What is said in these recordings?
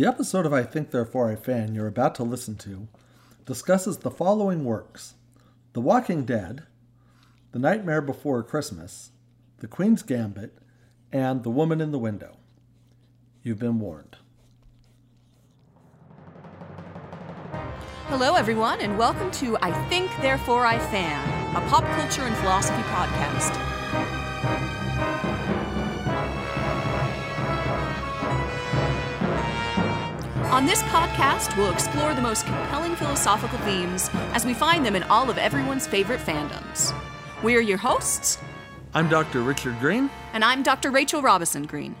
The episode of I Think Therefore I Fan you're about to listen to discusses the following works The Walking Dead, The Nightmare Before Christmas, The Queen's Gambit, and The Woman in the Window. You've been warned. Hello, everyone, and welcome to I Think Therefore I Fan, a pop culture and philosophy podcast. On this podcast, we'll explore the most compelling philosophical themes as we find them in all of everyone's favorite fandoms. We are your hosts, I'm Dr. Richard Green. and I'm Dr. Rachel Robison Green.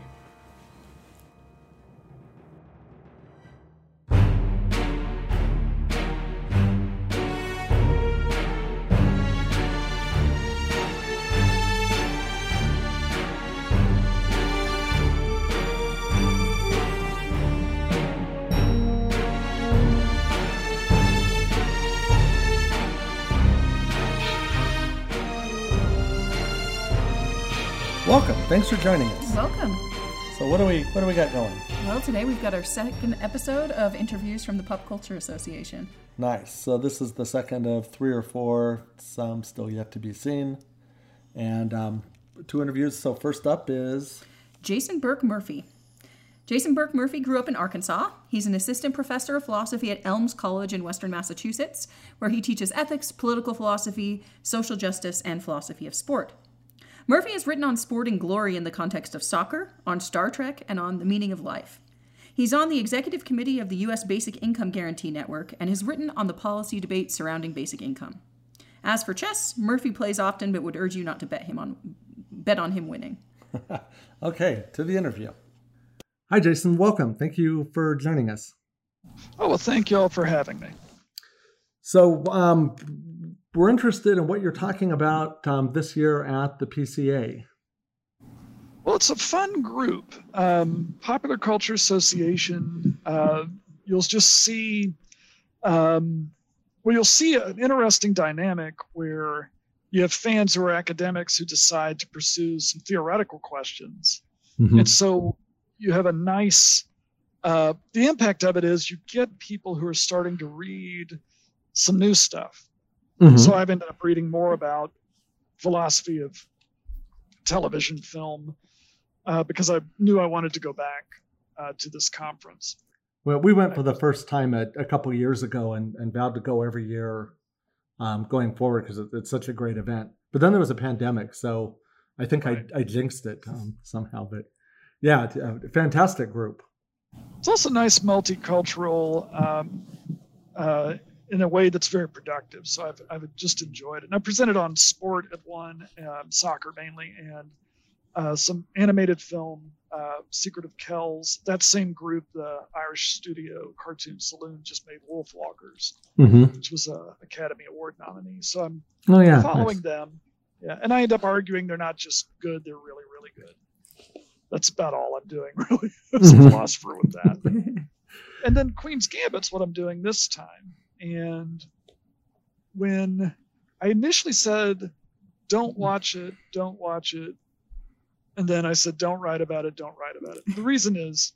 Thanks for joining us. Welcome. So what do we what do we got going? Well, today we've got our second episode of interviews from the Pop Culture Association. Nice. So this is the second of three or four, some still yet to be seen. And um, two interviews. So first up is Jason Burke Murphy. Jason Burke Murphy grew up in Arkansas. He's an assistant professor of philosophy at Elms College in Western Massachusetts, where he teaches ethics, political philosophy, social justice, and philosophy of sport. Murphy has written on sporting glory in the context of soccer, on Star Trek, and on the meaning of life. He's on the executive committee of the U.S. Basic Income Guarantee Network and has written on the policy debate surrounding basic income. As for chess, Murphy plays often, but would urge you not to bet him on bet on him winning. okay to the interview. Hi, Jason. Welcome. Thank you for joining us. Oh, well, thank you all for having me. So um, we're interested in what you're talking about um, this year at the PCA. Well, it's a fun group. Um, Popular Culture Association. Uh, you'll just see, um, well, you'll see an interesting dynamic where you have fans who are academics who decide to pursue some theoretical questions, and so you have a nice. Uh, the impact of it is you get people who are starting to read some new stuff. Mhm. So I've ended up reading more about philosophy of television film uh, because I knew I wanted to go back uh, to this conference. Well, we went for the first time at, a couple years ago and, and vowed to go every year um, going forward because it, it's such a great event. But then there was a pandemic, so I think Right. I, I jinxed it um, somehow. But yeah, a fantastic group. It's also nice multicultural um, uh, in a way that's very productive. So I've, I've just enjoyed it. And I presented on sport at one, um, soccer mainly, and uh, some animated film, uh, Secret of Kells. That same group, the Irish studio Cartoon Saloon, just made Wolfwalkers, Mm-hmm. which was an Academy Award nominee. So I'm Oh yeah, following nice. them. Yeah, and I end up arguing they're not just good; they're really, really good. That's about all I'm doing, really, as a Mhm. philosopher with that. and then Queen's Gambit's what I'm doing this time. And when I initially said, "Don't watch it, don't watch it," and then I said, "Don't write about it, don't write about it." The reason is,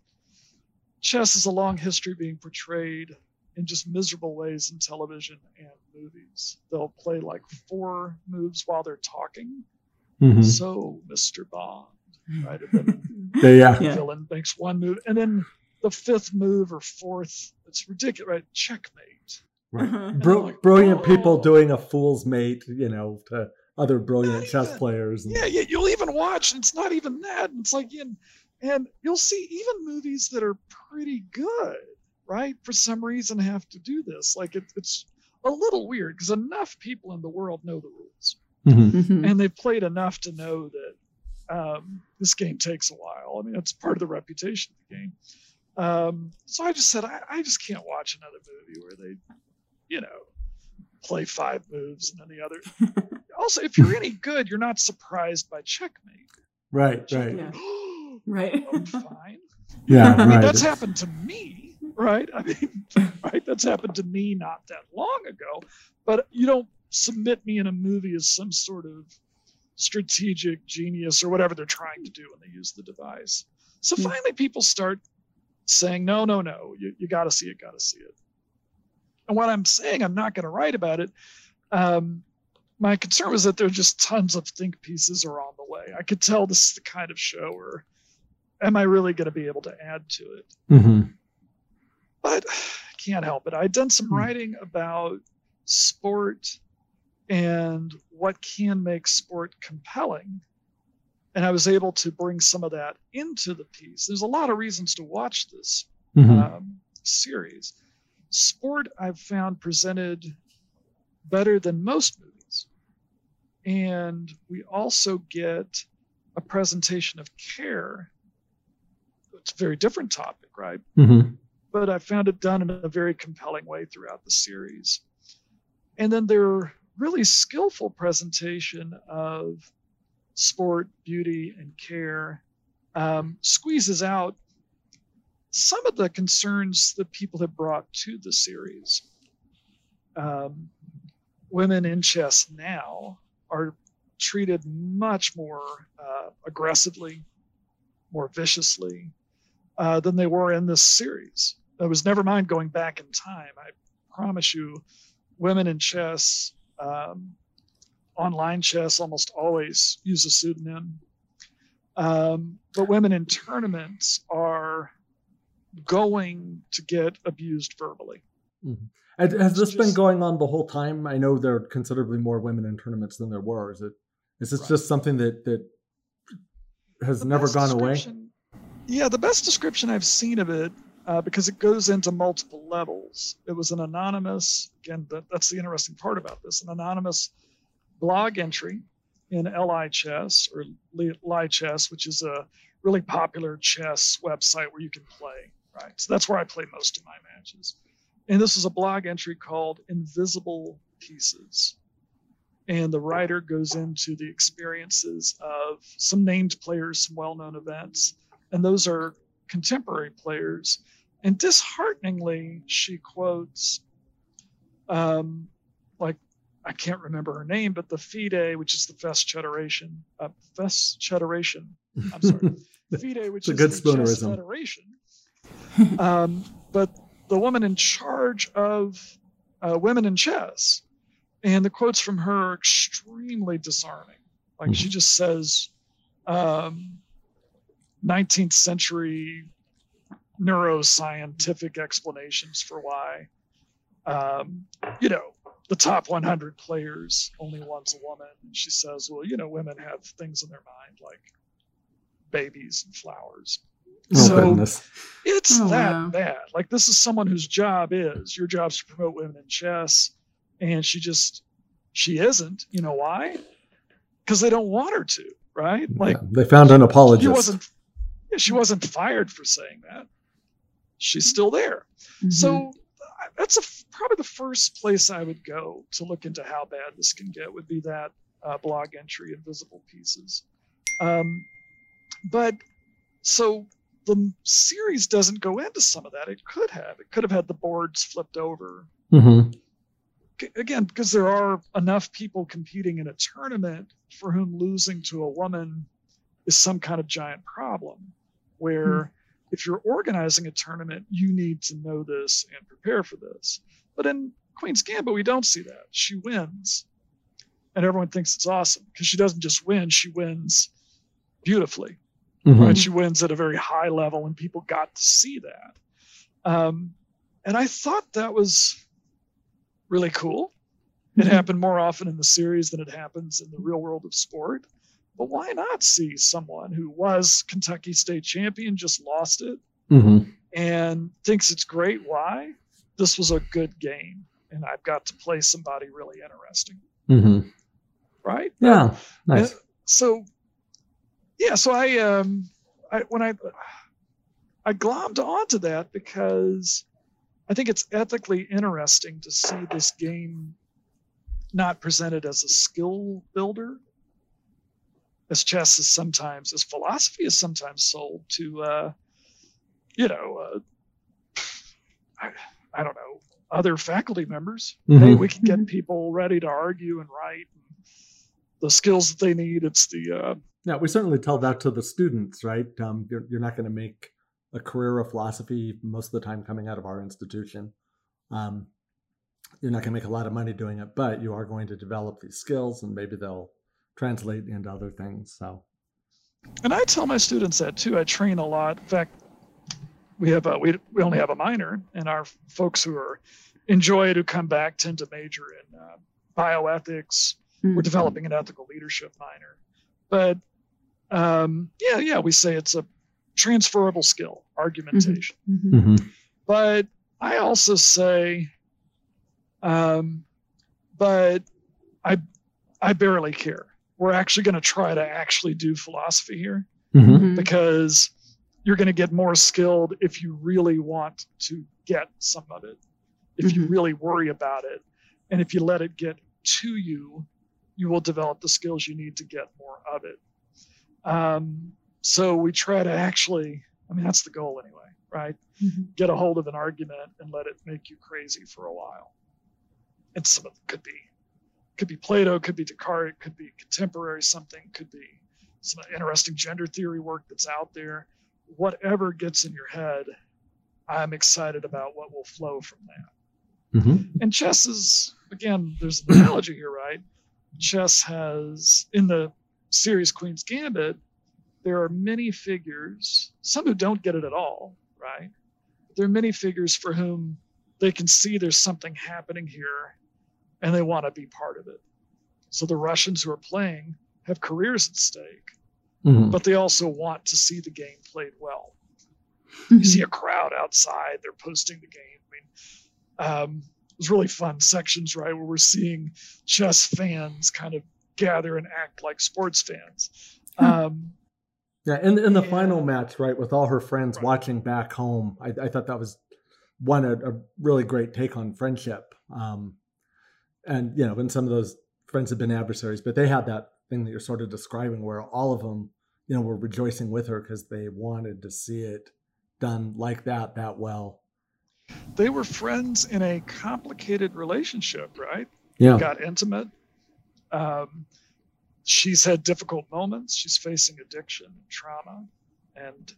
chess has a long history being portrayed in just miserable ways in television and movies. They'll play like four moves while they're talking. Mhm. So, Mr. Bond, right? And then Yeah, yeah. the Yeah. villain makes one move, and then the fifth move or fourth, it's ridiculous, right? Checkmate. Right. Bro- like, brilliant people oh. doing a fool's mate, you know, to other brilliant Not chess even- players. And, Yeah, yeah, you'll even watch, and it's not even that. And it's like, and, and you'll see even movies that are pretty good, right? For some reason, have to do this. Like, it, it's a little weird because enough people in the world know the rules. Mhm. Mhm. and they've played enough to know that um, this game takes a while. I mean, it's part of the reputation of the game. Um, so I just said, I, I just can't watch another movie where they, you know, play five moves and then the other. also, if you're any good, you're not surprised by checkmate. Right, right. Yeah. Right. I'm fine. Yeah, I mean, right. that's happened to me, right? I mean, right? That's happened to me not that long ago. But you don't submit me in a movie as some sort of strategic genius or whatever they're trying to do when they use the device. So finally, people start saying, no, no, no, you, you got to see it, got to see it. And what I'm saying, I'm not going to write about it. Um, my concern was that there are just tons of think pieces are on the way. I could tell this is the kind of show where, am I really going to be able to add to it? Mm-hmm. But I can't help it. I'd done some Hmm. writing about sport and what can make sport compelling. And I was able to bring some of that into the piece. There's a lot of reasons to watch this Mm-hmm. um, series. Sport, I've found presented better than most movies. And we also get a presentation of care. It's a very different topic, right? Mm-hmm. But I found it done in a very compelling way throughout the series. And then their really skillful presentation of sport, beauty, and care um, squeezes out some of the concerns that people have brought to the series. Um, women in chess now are treated much more uh, aggressively, more viciously uh, than they were in this series. It was never mind going back in time. I promise you, women in chess, um, online chess, almost always use a pseudonym. Um, but women in tournaments are going to get abused verbally. Has, has It's this been going on the whole time? I know there are considerably more women in tournaments than there were. Is it? Is this Right. just something that that has The never gone away? Yeah, the best description I've seen of it, uh, because it goes into multiple levels. It was an anonymous, again, that, that's the interesting part about this, an anonymous blog entry in LI Chess or Li Chess, which is a really popular chess website where you can play, right? So that's where I play most of my matches. And this is a blog entry called Invisible Pieces. And the writer goes into the experiences of some named players, some well known events, and those are contemporary players. And dishearteningly, she quotes, um, like, I can't remember her name, but the FIDE, which is the Fest Federation, uh, Fest Federation, I'm sorry, The FIDE, which It's a is good the spoonerism. Federation. um, but the woman in charge of uh, women in chess, and the quotes from her are extremely disarming. Like she just says, um, 19th century neuroscientific explanations for why, um, you know, the top 100 players only one's a woman. And she says, well, you know, women have things in their mind like babies and flowers. Oh So- goodness. It's Oh, that wow. bad. Like this is someone whose job is your job's to promote women in chess, and she just she isn't. You know why? Because they don't want her to, right? Like Yeah, they found an she wasn't yeah, she wasn't fired for saying that. She's still there. Mm-hmm. So that's a, f- probably the first place I would go to look into how bad this can get would be that uh, blog entry, Invisible Pieces. Um, but so the series doesn't go into some of that. It could have. It could have had the boards flipped over. hmm C- Again, because there are enough people competing in a tournament for whom losing to a woman is some kind of giant problem. Where if you're organizing a tournament, you need to know this and prepare for this. But in Queen's Gambit, we don't see that. She wins, and everyone thinks it's awesome because she doesn't just win; she wins beautifully. Hmm Right? She wins at a very high level, and people got to see that. Um, and I thought that was really cool. It Mhm. happened more often in the series than it happens in the real world of sport. But why not see someone who was Kentucky state champion, just lost it, hmm and thinks it's great? Why? This was a good game, and I've got to play somebody really interesting, hmm right? Yeah. Nice. Uh, so yeah so i um i when i i glommed onto that because i think it's ethically interesting to see this game not presented as a skill builder as chess is sometimes as philosophy is sometimes sold to uh you know uh, I, I don't know other faculty members. Hey Mhm. we can get people ready to argue and write. And the skills that they need it's the uh Yeah, we certainly tell that to the students, right? Um, you're, you're not going to make a career of philosophy, most of the time coming out of our institution. Um, you're not going to make a lot of money doing it, but you are going to develop these skills and maybe they'll translate into other things. So, and I tell my students that too. I train a lot. In fact, we have a, we, we only have a minor, and our folks who are enjoy it who come back tend to major in uh, bioethics. Mm-hmm. We're developing an ethical leadership minor, but um, yeah, yeah, we say it's a transferable skill, argumentation. Mm-hmm. Mm-hmm. But I also say, um, but I I barely care. We're actually going to try to actually do philosophy here mm-hmm. Mm-hmm. because you're going to get more skilled if you really want to get some of it, if mm-hmm. you really worry about it, and if you let it get to you, you will develop the skills you need to get more of it. Um, so we try to actually, I mean, that's the goal anyway, right? Mm-hmm. Get a hold of an argument and let it make you crazy for a while. And some of it could be could be Plato, could be Descartes, could be contemporary something, could be some interesting gender theory work that's out there. Whatever gets in your head, I'm excited about what will flow from that. Mm-hmm. And chess is, again, there's an analogy here, right? Chess has, in the series Queen's Gambit, there are many figures, some who don't get it at all, right? There are many figures for whom they can see there's something happening here and they want to be part of it. So the Russians who are playing have careers at stake, mm-hmm. but they also want to see the game played well. Mm-hmm. You see a crowd outside, they're posting the game. I mean, um, it was really fun sections, right, where we're seeing chess fans kind of gather and act like sports fans. Hmm. Um, yeah, in in the and, final match, right, with all her friends right. watching back home, I, I, thought that was one a, a, really great take on friendship. Um, and you know, and some of those friends have been adversaries, but they had that thing that you're sort of describing, where all of them, you know, were rejoicing with her because they wanted to see it done like that, that well. They were friends in a complicated relationship, right? Yeah, got intimate. Um, she's had difficult moments. She's facing addiction, trauma, and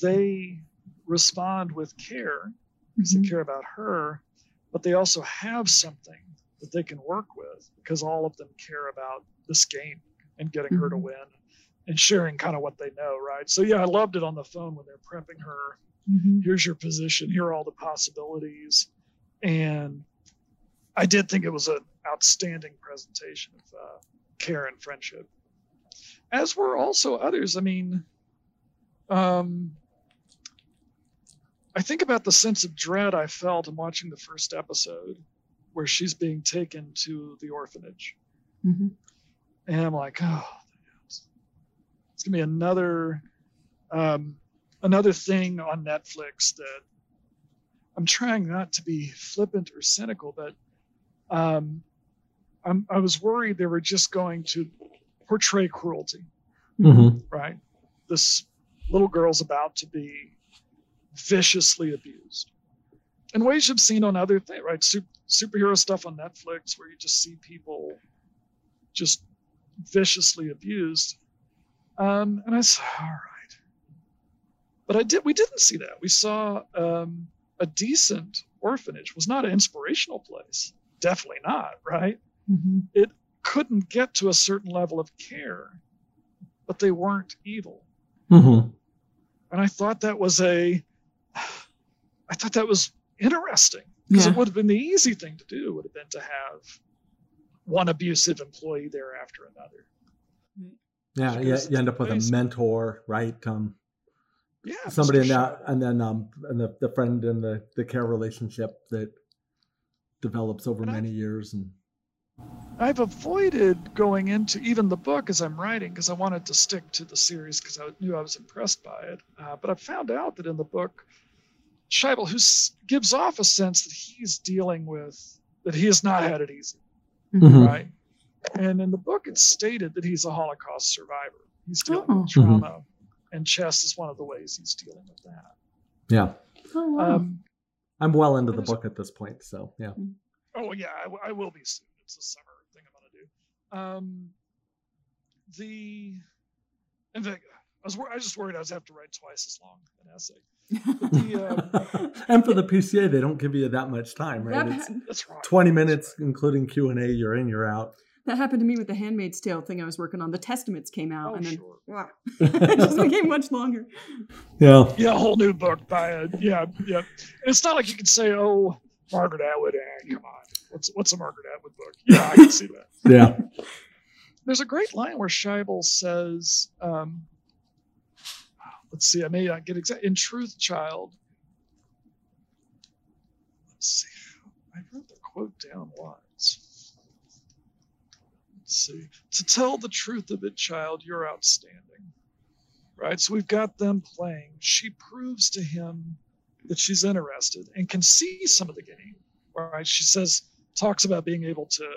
they respond with care because mm-hmm. they care about her, but they also have something that they can work with because all of them care about this game and getting mm-hmm. her to mm-hmm. win and sharing kind of what they know, right? So yeah, I loved it on the phone when they're prepping her. Mm-hmm. Here's your position. Here are all the possibilities, and I did think it was an outstanding presentation of uh, care and friendship. As were also others. I mean, um, I think about the sense of dread I felt in watching the first episode where she's being taken to the orphanage. Mm-hmm. And I'm like, oh, it's gonna be another um, another thing on Netflix that I'm trying not to be flippant or cynical, but um, I'm, i was worried they were just going to portray cruelty, mm-hmm. right? This little girl's about to be viciously abused. In ways you've seen on other things, right? Super, superhero stuff on Netflix where you just see people just viciously abused. Um, and I said, all right. But I did. We didn't see that. We saw um, a decent orphanage. It was not an inspirational place. Definitely not. Right. Mm-hmm. It couldn't get to a certain level of care, but they weren't evil. Mm-hmm. And I thought that was a, I thought that was interesting because yeah. it would have been the easy thing to do would have been to have one abusive employee there after another. Yeah, yeah, you end up with a mentor, right? Um, yeah, somebody in that, and then um, and the, the friend and the the care relationship that develops over many years and I've avoided going into even the book as I'm writing because I wanted to stick to the series because I knew I was impressed by it. Uh, but I found out that in the book, Shaibel, who gives off a sense that he's dealing with that he has not had it easy, mm-hmm. right? And in the book, it's stated that he's a Holocaust survivor. He's dealing oh. with trauma, mm-hmm. and chess is one of the ways he's dealing with that. Yeah. Oh, wow. um, I'm well into the book at this point, so yeah. Mm. Oh yeah, I, I will be soon. It's a summer thing I'm gonna do. Um, the in fact, I was I was just worried I was have to write twice as long an essay. The, um, and for the PCA, they don't give you that much time, right? That, It's that's right. 20 minutes, including Q&A, you're in, you're out. That happened to me with the Handmaid's Tale thing I was working on. The Testaments came out, Oh, and then sure. Wow. it just became much longer. Yeah. Yeah, a whole new book by a yeah, yeah. And it's not like you can say, "Oh, Margaret Atwood." Eh, come on, what's what's a Margaret Atwood book? Yeah, I can see that. Yeah. There's a great line where Shaibel says, um, "Let's see, I may not get exact. In truth, child." Let's see. I wrote the quote down once. Let's see. To tell the truth of it, child, you're outstanding. Right? So we've got them playing. She proves to him that she's interested and can see some of the game. Right? She says, talks about being able to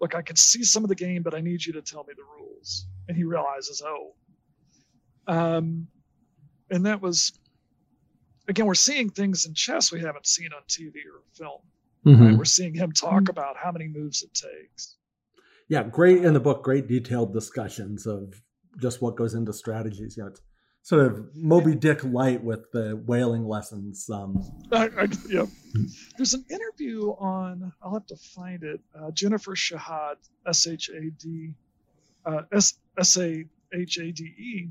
look, I can see some of the game, but I need you to tell me the rules. And he realizes, oh. Um, and that was again, we're seeing things in chess we haven't seen on TV or film. Mhm. Right? We're seeing him talk about how many moves it takes. Yeah, great in the book, great detailed discussions of just what goes into strategies. You know, it's sort of Moby Dick light with the whaling lessons. Um, I, I, yeah. There's an interview on, I'll have to find it. Uh, Jennifer Shahade, S H A D, uh, S S A H A D E.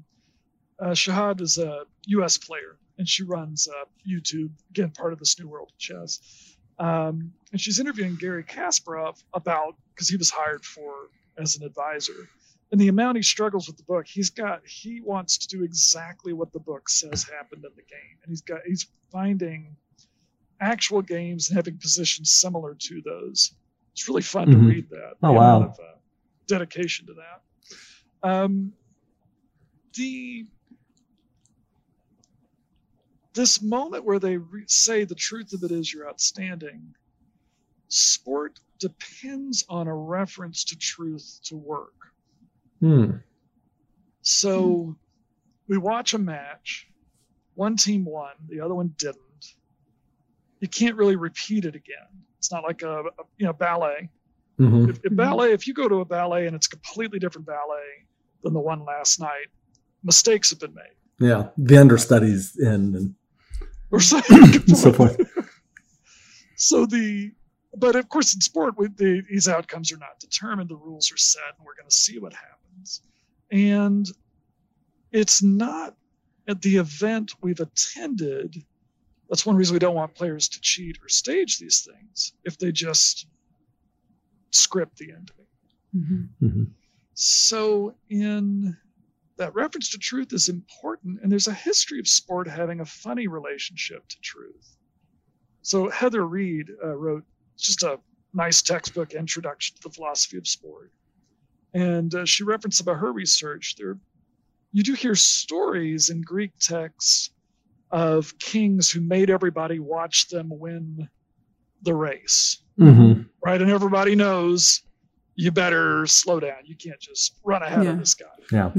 Uh, Shahade is a U.S. player, and she runs uh, YouTube, again, part of this new world of chess. Um, and she's interviewing Garry Kasparov about, because he was hired for as an advisor. And the amount he struggles with the book, he's got, he wants to do exactly what the book says happened in the game. And he's got, he's finding actual games and having positions similar to those. It's really fun Mhm. to read that. Oh, wow. Of, uh, dedication to that. Um, the this moment where they re- say the truth of it is you're outstanding. Sport depends on a reference to truth to work. hmm. So we watch a match. One team won, the other one didn't. You can't really repeat it again. It's not like a, a you know ballet. Mhm. If, if ballet, if you go to a ballet and it's a completely different ballet than the one last night, mistakes have been made. Yeah, the understudies in and Or so, so forth. so the but of course in sport we, the, these outcomes are not determined. The rules are set and we're going to see what happens. And it's not at the event we've attended that's one reason we don't want players to cheat or stage these things if they just script the ending. Mhm. so in that reference to truth is important and there's a history of sport having a funny relationship to truth. So heather Reid uh, wrote just a nice textbook introduction to the philosophy of sport. And uh, she referenced about her research there. You do hear stories in greek texts of kings who made everybody watch them win the race. Mhm. right? And everybody knows you better slow down. You can't just run ahead Yeah. of this guy. Yeah.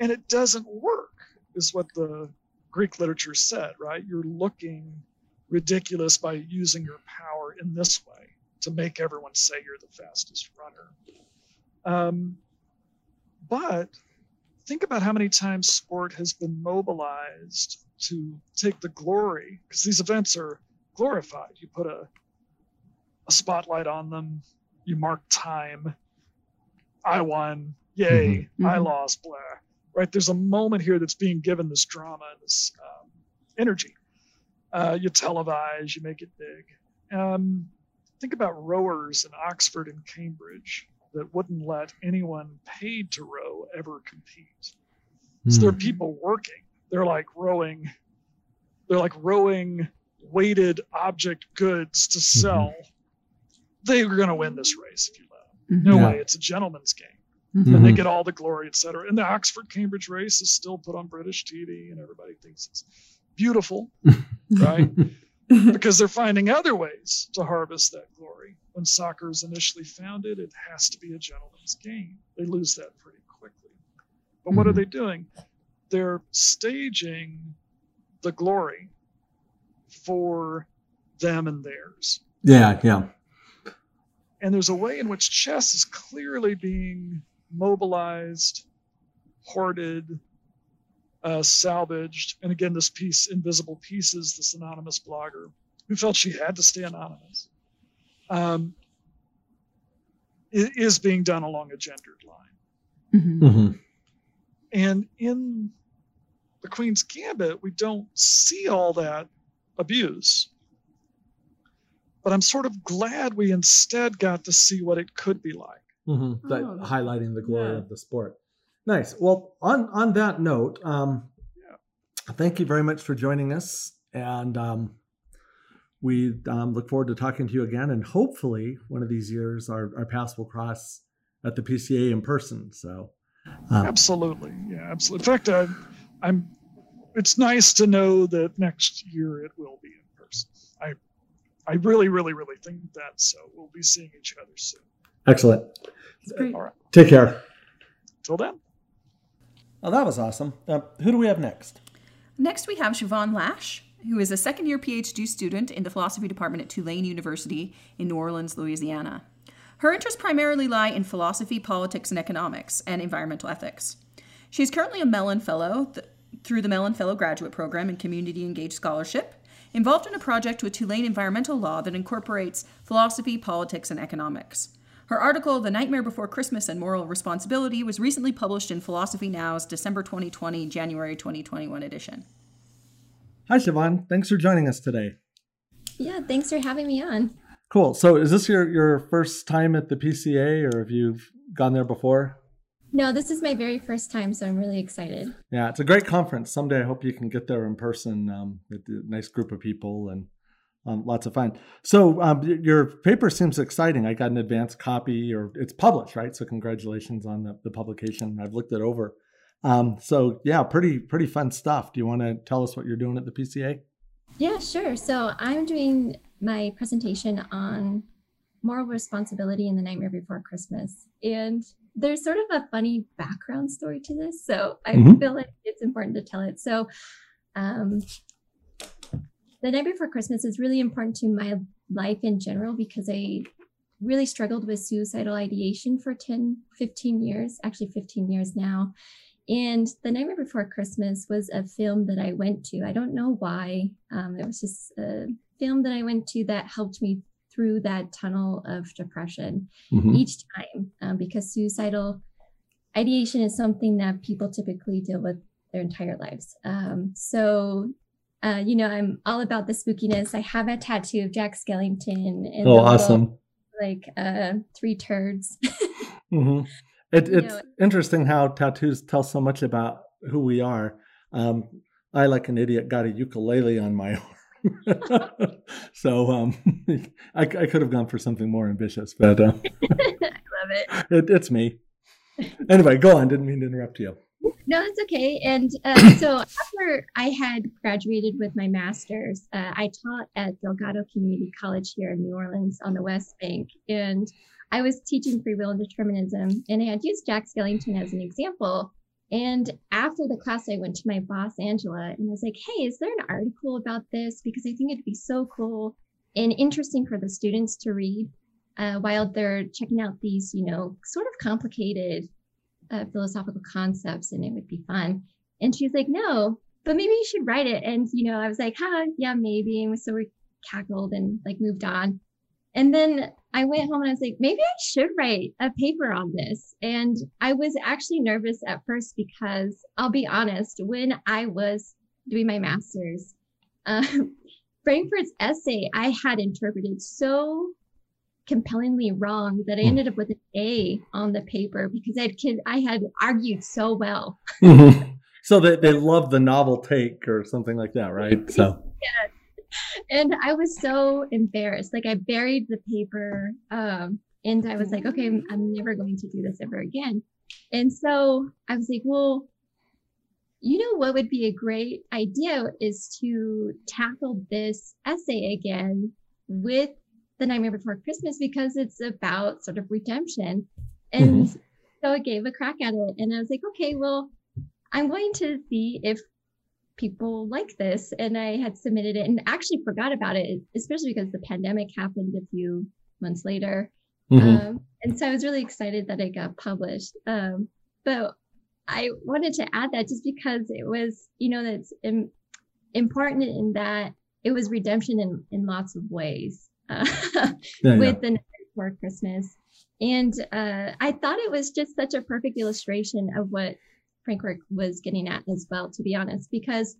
and it doesn't work is what the greek literature said right? You're looking ridiculous by using your power in this way to make everyone say you're the fastest runner. Um, but think about how many times sport has been mobilized to take the glory because these events are glorified. You put a, a spotlight on them you mark time. I won yay Mhm. i Mhm. lost blah. Right? There's a moment here that's being given this drama and this um, energy. Uh, you televise you make it big um, think about rowers in oxford and cambridge that wouldn't let anyone paid to row ever compete. So there are people working. They're like rowing they're like rowing weighted object goods to sell. They're going to win this race if you let them no Yeah. way. It's a gentleman's game. Mhm. and they get all the glory, et cetera. And the Oxford Cambridge race is still put on British TV, and everybody thinks it's beautiful, right? because they're finding other ways to harvest that glory. When soccer is initially founded, it has to be a gentleman's game. They lose that pretty quickly. But what are Mhm. they doing? They're staging the glory for them and theirs. Yeah, yeah. And there's a way in which chess is clearly being mobilized, hoarded, uh, salvaged. And again, this piece, Invisible Pieces, this anonymous blogger who felt she had to stay anonymous, um, is being done along a gendered line. Mm-hmm. Mm-hmm. And in the Queen's Gambit, we don't see all that abuse. But I'm sort of glad we instead got to see what it could be like. Mm-hmm. That, Oh, highlighting the glory yeah. of the sport. Nice. Well, on on that note, um, thank you very much for joining us, and um, we um, look forward to talking to you again. And hopefully, one of these years, our, our paths will cross at the PCA in person. So, um, Absolutely. Yeah, absolutely. In fact, I, I'm. It's nice to know that next year it will be in person. I, I really, really, really think that. So we'll be seeing each other soon. excellent. All right. Take care. Till then. Oh, that was awesome. Uh, who do we have next? Next, we have Siobhan Lash, who is a second year PhD student in the philosophy department at Tulane University in New Orleans, Louisiana. Her interests primarily lie in philosophy, politics, and economics, and environmental ethics. She is currently a Mellon Fellow th- through the Mellon Fellow Graduate Program in Community Engaged Scholarship, involved in a project with Tulane Environmental Law that incorporates philosophy, politics, and economics. Her article, The Nightmare Before Christmas and Moral Responsibility, was recently published in Philosophy Now's December 2020, January 2021 edition. Hi, Siobhan. Thanks for joining us today. Yeah, thanks for having me on. Cool. So, is this your your first time at the PCA, or have you gone there before? No, this is my very first time, so I'm really excited. Yeah, it's a great conference. Someday I hope you can get there in person um, with a nice group of people and um, lots of fun. So um, your paper seems exciting. I got an advanced copy, or it's published, right? So congratulations on the, the publication. I've looked it over. Um, so yeah, pretty pretty fun stuff. Do you want to tell us what you're doing at the PCA? Yeah, sure. So I'm doing my presentation on moral responsibility in the Nightmare Before Christmas. And there's sort of a funny background story to this. So I Mhm. feel like it's important to tell it. So um, the Night Before Christmas is really important to my life in general because I really struggled with suicidal ideation for 10, 15 years, actually 15 years now. And The Nightmare Before Christmas was a film that I went to. I don't know why. Um, it was just a film that I went to that helped me through that tunnel of depression Mhm. each time um, because suicidal ideation is something that people typically deal with their entire lives. Um, so, uh, you know, I'm all about the spookiness. I have a tattoo of Jack Skellington and Oh, little, awesome. like uh, three turds. hmm It, it's know- interesting how tattoos tell so much about who we are. Um, I, like an idiot, got a ukulele on my arm. so um, I, I could have gone for something more ambitious, but uh, I love it. it, it's me. Anyway, go on. Didn't mean to interrupt you. No, it's okay. And uh, so after I had graduated with my master's, uh, I taught at Delgado Community College here in New Orleans on the West Bank. And I was teaching free will and determinism. And I had used Jack Skellington as an example. And after the class, I went to my boss, Angela, and I was like, hey, is there an article about this? Because I think it'd be so cool and interesting for the students to read uh, while they're checking out these, you know, sort of complicated uh, philosophical concepts and it would be fun. And she's like, no, but maybe you should write it. And, you know, I was like, huh, yeah, maybe. And so we cackled and like moved on. And then I went home and I was like, maybe I should write a paper on this. And I was actually nervous at first because I'll be honest, when I was doing my master's, um, Frankfurt's essay I had interpreted so compellingly wrong that I ended up with an A on the paper because I had, I had argued so well. so they, they love the novel take or something like that, right? So and I was so embarrassed. Like I buried the paper, um, and I was like, okay, I'm, I'm never going to do this ever again. And so I was like, well, you know what would be a great idea is to tackle this essay again with the Nightmare Before Christmas because it's about sort of redemption. And so I gave a crack at it, and I was like, okay, well, I'm going to see if people like this. And i had submitted it and actually forgot about it especially because the pandemic happened a few months later. Mhm. um, and so i was really excited that it got published. Um, but I wanted to add that just because it was, you know, that's important in that it was redemption in, in lots of ways uh, yeah, with yeah. the Before Christmas. And uh, I thought it was just such a perfect illustration of what Frankfurt was getting at as well, to be honest, because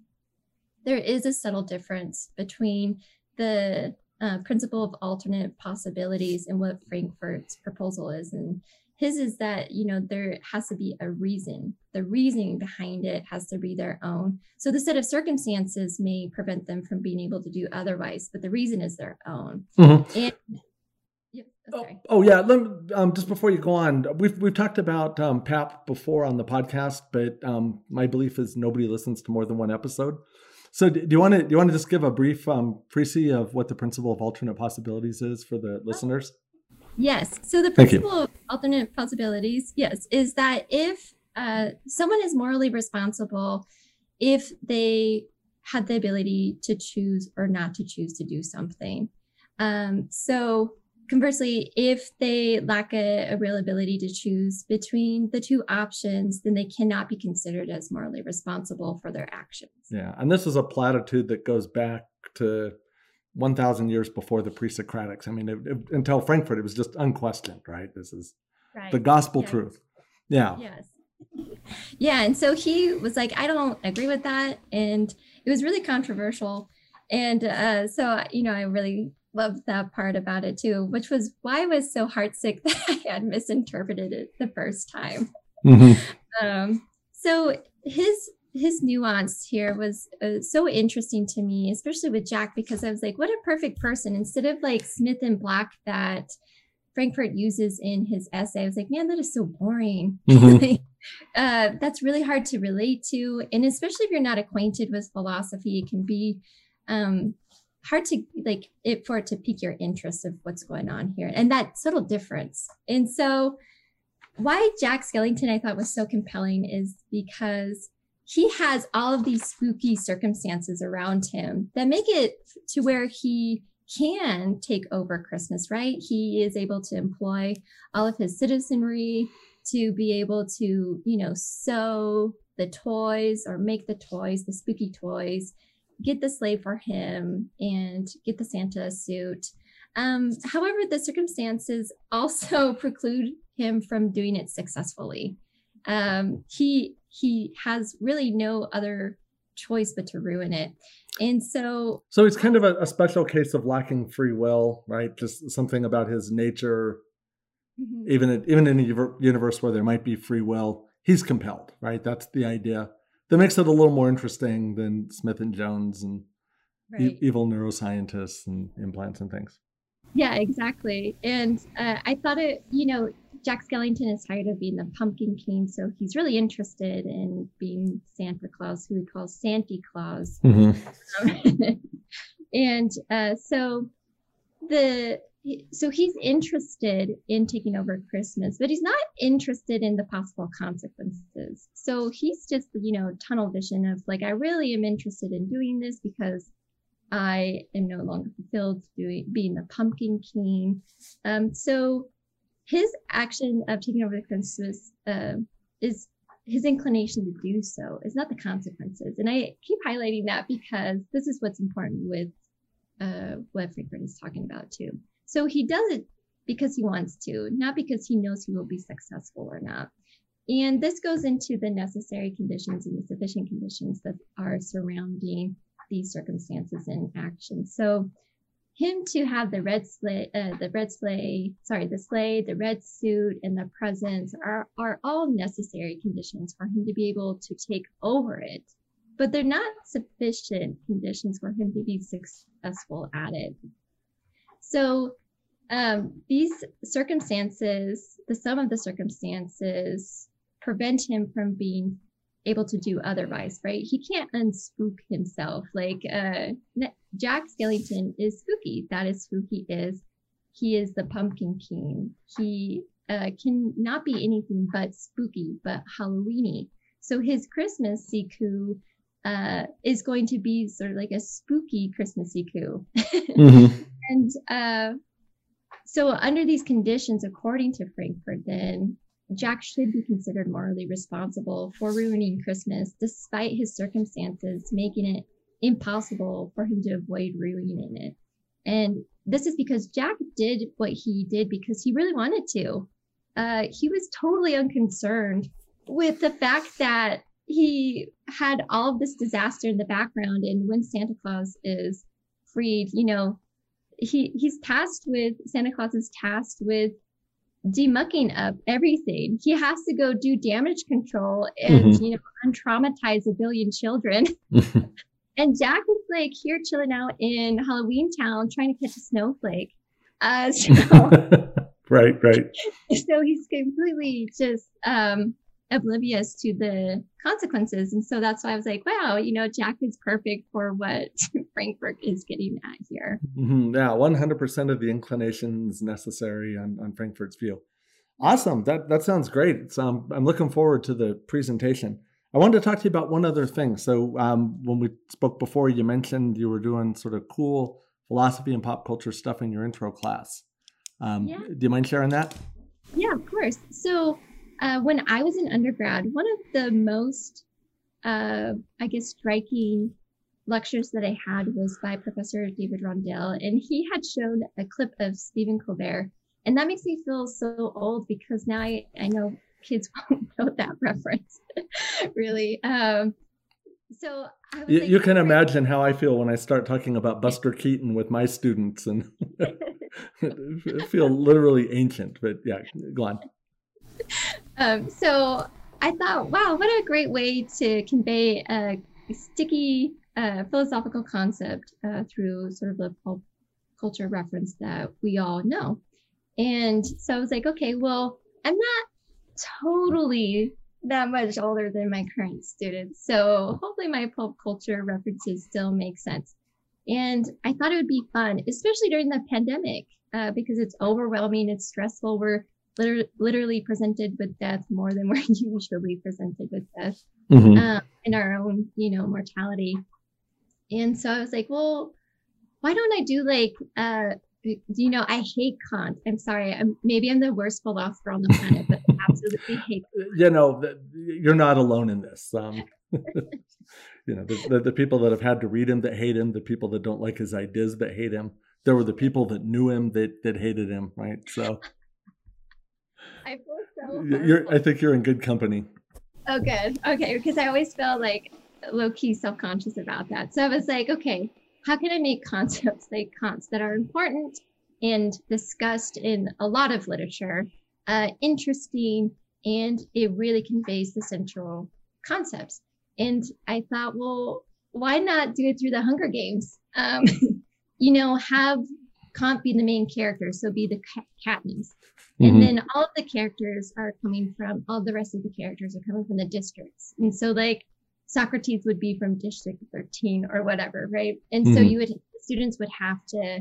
there is a subtle difference between the uh, principle of alternate possibilities and what Frankfurt's proposal is. And his is that you know there has to be a reason the reasoning behind it has to be their own so the set of circumstances may prevent them from being able to do otherwise but the reason is their own mm-hmm. and Oh, oh, yeah. Let me, um, just before you go on, we've we've talked about um, PAP before on the podcast, but um, my belief is nobody listens to more than one episode. So, do you want to do you want to just give a brief um, précis of what the principle of alternate possibilities is for the listeners? Yes. So the principle of alternate possibilities, yes, is that if uh, someone is morally responsible if they had the ability to choose or not to choose to do something. Um, so conversely, if they lack a, a, real ability to choose between the two options, then they cannot be considered as morally responsible for their actions. Yeah. And this is a platitude that goes back to 1,000 years before the pre-Socratics. I mean, it, it, until Frankfurt, it was just unquestioned, right? This is right. the gospel yes. truth. Yeah. Yes. Yeah. And so he was like, I don't agree with that. And it was really controversial. And uh, so, you know, I really loved that part about it too, which was why I was so heartsick that I had misinterpreted it the first time. Mm-hmm. Um, so his his nuance here was uh, so interesting to me, especially with Jack, because I was like, what a perfect person. Instead of like Smith and Black that Frankfurt uses in his essay, I was like, man, that is so boring. Mm-hmm. uh, that's really hard to relate to. And especially if you're not acquainted with philosophy, it can be um, hard to like it for it to pique your interest of what's going on here and that subtle difference. And so, why Jack Skellington I thought was so compelling is because he has all of these spooky circumstances around him that make it to where he can take over Christmas, right? He is able to employ all of his citizenry to be able to, you know, sew the toys or make the toys, the spooky toys, get the sleigh for him and get the Santa suit. Um, however, the circumstances also preclude him from doing it successfully. Um, he he has really no other choice but to ruin it. And so So it's kind of a, a special case of lacking free will, right? Just something about his nature mm-hmm. even in, even in a universe where there might be free will, he's compelled, right? That's the idea. That makes it a little more interesting than Smith and Jones and right. e- evil neuroscientists and implants and things. Yeah, exactly. And uh, I thought it, you know, Jack Skellington is tired of being the pumpkin king, so he's really interested in being Santa Claus, who he calls Sandy Claws. Mm-hmm. Um, and uh, so the so he's interested in taking over Christmas, but he's not interested in the possible consequences. So he's just, you know, tunnel vision of like, I really am interested in doing this because I am no longer fulfilled doing being the pumpkin king. Um, so his action of taking over the Christmas uh, is his inclination to do so is not the consequences. And I keep highlighting that because this is what's important with uh, what Frankfurt is talking about too. So he does it because he wants to, not because he knows he will be successful or not. And this goes into the necessary conditions and the sufficient conditions that are surrounding these circumstances and actions. So him to have the red sleigh, uh, the red sleigh, sorry, the sleigh, the red suit, and the presents are, are all necessary conditions for him to be able to take over it. But they're not sufficient conditions for him to be successful at it. So um, these circumstances, the sum of the circumstances, prevent him from being able to do otherwise, right? He can't unspook himself. Like uh, Jack Skellington is spooky. That is who he is. He is the Pumpkin King. He uh, can not be anything but spooky, but Halloweeny. So his Christmas siku uh, is going to be sort of like a spooky Christmas siku. mm-hmm. And uh, so under these conditions, according to Frankfurt, then Jack should be considered morally responsible for ruining Christmas despite his circumstances making it impossible for him to avoid ruining it. And this is because Jack did what he did because he really wanted to. Uh, he was totally unconcerned with the fact that he had all of this disaster in the background. And when Santa Claus is freed, you know, he he's tasked with Santa Claus is tasked with demucking up everything. He has to go do damage control and mm-hmm. you know untraumatize a billion children. and Jack is like here chilling out in Halloween Town trying to catch a snowflake. Uh, so, right, right. So he's completely just um, oblivious to the consequences. And so that's why I was like, wow, you know, Jack is perfect for what Frankfurt is getting at here. Mm-hmm. Yeah, 100% of the inclinations necessary on, on Frankfurt's view. Awesome. That, that sounds great. So I'm, I'm looking forward to the presentation. I wanted to talk to you about one other thing. So um, when we spoke before, you mentioned you were doing sort of cool philosophy and pop culture stuff in your intro class. Um, yeah. Do you mind sharing that? Yeah, of course. So uh, when I was in undergrad, one of the most, uh, I guess, striking lectures that I had was by Professor David Rondell, and he had shown a clip of Stephen Colbert. And that makes me feel so old because now I, I know kids won't know that reference, really. Um, so you, you, can imagine how I feel when I start talking about Buster Keaton with my students and feel literally ancient. But yeah, go on. Um, so I thought, wow, what a great way to convey a sticky uh, philosophical concept uh, through sort of the pulp culture reference that we all know. And so I was like, okay, well, I'm not totally that much older than my current students. So hopefully my pop culture references still make sense. And I thought it would be fun, especially during the pandemic, uh, because it's overwhelming, it's stressful. We're liter- literally presented with death more than we're usually presented with death mm-hmm. in our own, you know, mortality. And so I was like, well, why don't I do like, uh, you know, I hate Kant. I'm sorry. I'm, maybe I'm the worst philosopher on the planet, but You know, you're not alone in this. Um, you know, the, the, the, people that have had to read him that hate him, the people that don't like his ideas that hate him. There were the people that knew him that that hated him, right? So I feel so. You're, I think you're in good company. Oh, good. Okay, because I always feel like low key self conscious about that. So I was like, okay, how can I make concepts like Kant's that are important and discussed in a lot of literature uh, interesting and it really conveys the central concepts? And I thought, well, why not do it through the Hunger Games? Um, you know, have Kant be the main character, so be the Katniss. And mm-hmm. then all of the characters are coming from, all the rest of the characters are coming from the districts. And so, like, Socrates would be from District 13 or whatever, right? And mm-hmm. so you would, students would have to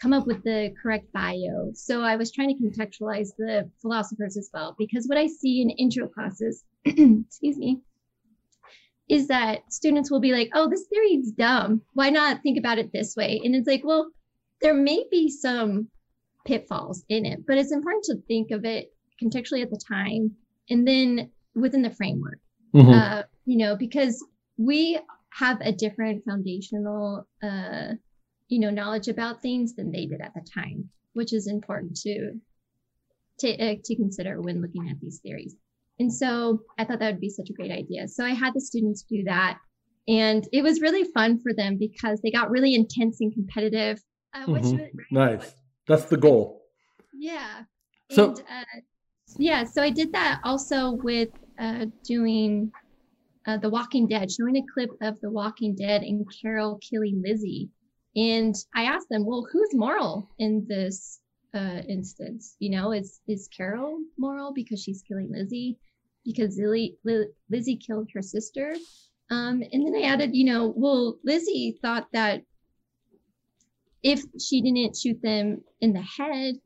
come up with the correct bio. So I was trying to contextualize the philosophers as well, because what I see in intro classes, excuse me, is that students will be like, oh, this theory is dumb. Why not think about it this way? And it's like, well, there may be some pitfalls in it, but it's important to think of it contextually at the time and then within the framework. Mm-hmm. Uh, you know, because we have a different foundational, uh, you know, knowledge about things than they did at the time, which is important to to, uh, to consider when looking at these theories. And so I thought that would be such a great idea. So I had the students do that. And it was really fun for them because they got really intense and competitive. Uh, mm-hmm. nice. That's the goal. Yeah. So, and, uh, yeah, so I did that also with uh, doing uh, The Walking Dead, showing a clip of The Walking Dead and Carol killing Lizzie. And I asked them, well, who's moral in this uh, instance? You know, is is Carol moral because she's killing Lizzie? Because Lily, Lizzie killed her sister? Um, and then I added, you know, well, Lizzie thought that if she didn't shoot them in the head,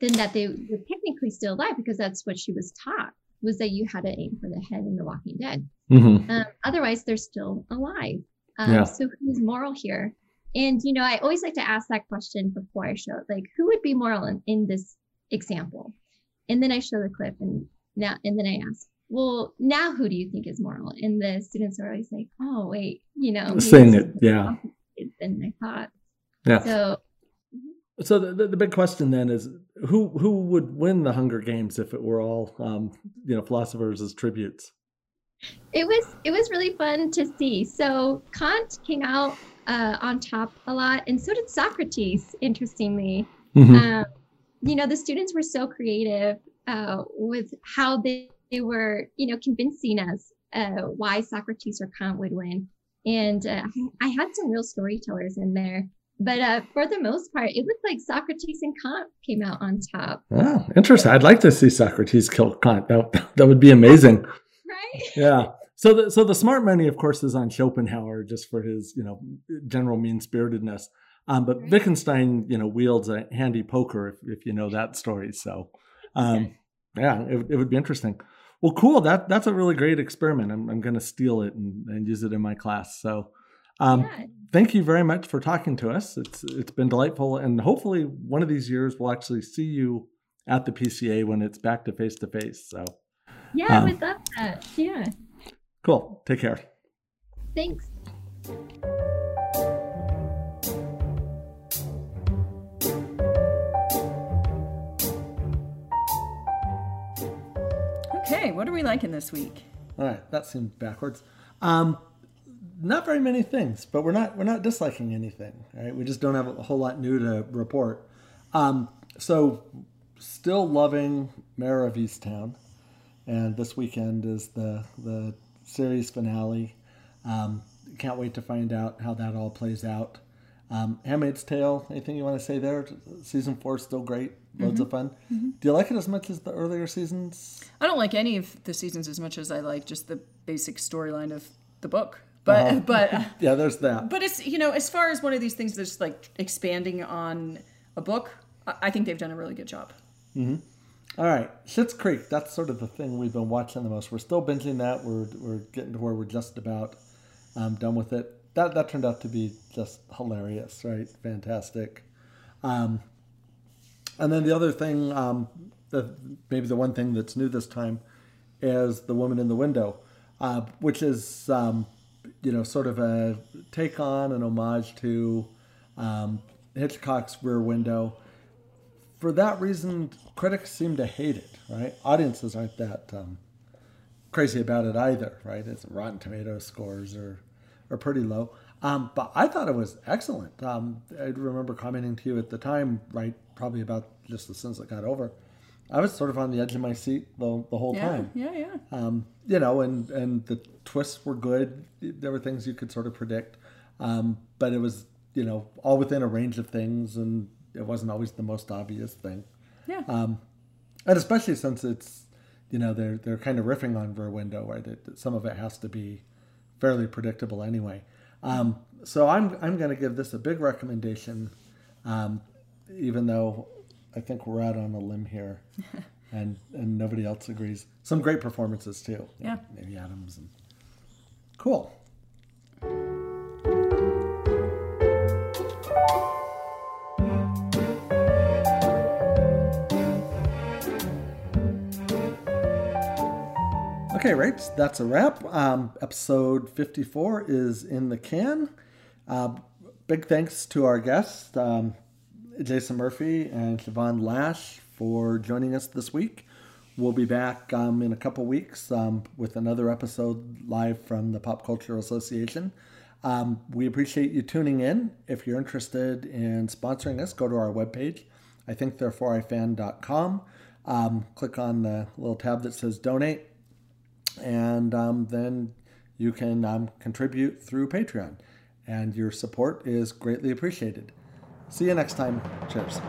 then that they would technically still alive because that's what she was taught was that you had to aim for the head in The Walking Dead. Mm-hmm. Um, otherwise, they're still alive. Um, yeah. So who's moral here? And you know, I always like to ask that question before I show, it, like, who would be moral in, in this example? And then I show the clip, and now, and then I ask, well, now who do you think is moral? And the students are always like, oh, wait, you know, saying it, yeah. Than I thought. Yeah. So, so the, the, the, big question then is who who would win the Hunger Games if it were all um, you know philosophers as tributes? It was it was really fun to see. So Kant came out uh, on top a lot, and so did Socrates. Interestingly, mm-hmm. um, you know the students were so creative uh, with how they, they were you know convincing us uh, why Socrates or Kant would win. And uh, I had some real storytellers in there. But uh, for the most part, it looked like Socrates and Kant came out on top. Oh, interesting. I'd like to see Socrates kill Kant. That, that would be amazing. right? Yeah. So the so the smart money, of course, is on Schopenhauer just for his you know general mean spiritedness. Um, but right. Wittgenstein, you know, wields a handy poker if, if you know that story. So, um, yeah, it, it would be interesting. Well, cool. That that's a really great experiment. I'm I'm going to steal it and, and use it in my class. So, um, yeah. thank you very much for talking to us. It's it's been delightful, and hopefully one of these years we'll actually see you at the PCA when it's back to face to face. So, yeah, um, I would love that. Yeah. Cool. Take care. Thanks. Okay, what are we liking this week? All right, that seems backwards. Um, not very many things, but we're not we're not disliking anything. Right, we just don't have a whole lot new to report. Um, so, still loving Mare of Easttown, and this weekend is the the series finale. Um, can't wait to find out how that all plays out. Um, Handmaid's Tale. Anything you want to say there? Season four is still great. Loads mm-hmm. of fun. Mm-hmm. Do you like it as much as the earlier seasons? I don't like any of the seasons as much as I like just the basic storyline of the book. But uh-huh. but yeah, there's that. But it's you know as far as one of these things that's like expanding on a book, I think they've done a really good job. Mm-hmm. All right, Schitt's Creek. That's sort of the thing we've been watching the most. We're still binging that. We're we're getting to where we're just about um, done with it. That that turned out to be just hilarious, right? Fantastic. Um, and then the other thing, um, the, maybe the one thing that's new this time, is the woman in the window, uh, which is um, you know sort of a take on an homage to um, Hitchcock's Rear Window. For that reason, critics seem to hate it. Right? Audiences aren't that um, crazy about it either. Right? It's Rotten Tomato scores are are pretty low. Um, but I thought it was excellent. Um, I remember commenting to you at the time, right, probably about just as soon as it got over. I was sort of on the edge of my seat the, the whole yeah, time. Yeah, yeah. Um, you know, and, and the twists were good. There were things you could sort of predict. Um, but it was, you know, all within a range of things, and it wasn't always the most obvious thing. Yeah. Um, and especially since it's, you know, they're they're kind of riffing on Rear Window, right? It, some of it has to be fairly predictable anyway. Um, so I'm I'm going to give this a big recommendation, um, even though I think we're out on a limb here, and and nobody else agrees. Some great performances too. Yeah, Amy Adams and cool. Okay, right. That's a wrap. Um, episode 54 is in the can. Uh, big thanks to our guests, um, Jason Murphy and Siobhan Lash, for joining us this week. We'll be back um, in a couple weeks um, with another episode live from the Pop Culture Association. Um, we appreciate you tuning in. If you're interested in sponsoring us, go to our webpage, I think therefore ifan.com. Um, click on the little tab that says donate and um, then you can um, contribute through Patreon. And your support is greatly appreciated. See you next time. Cheers.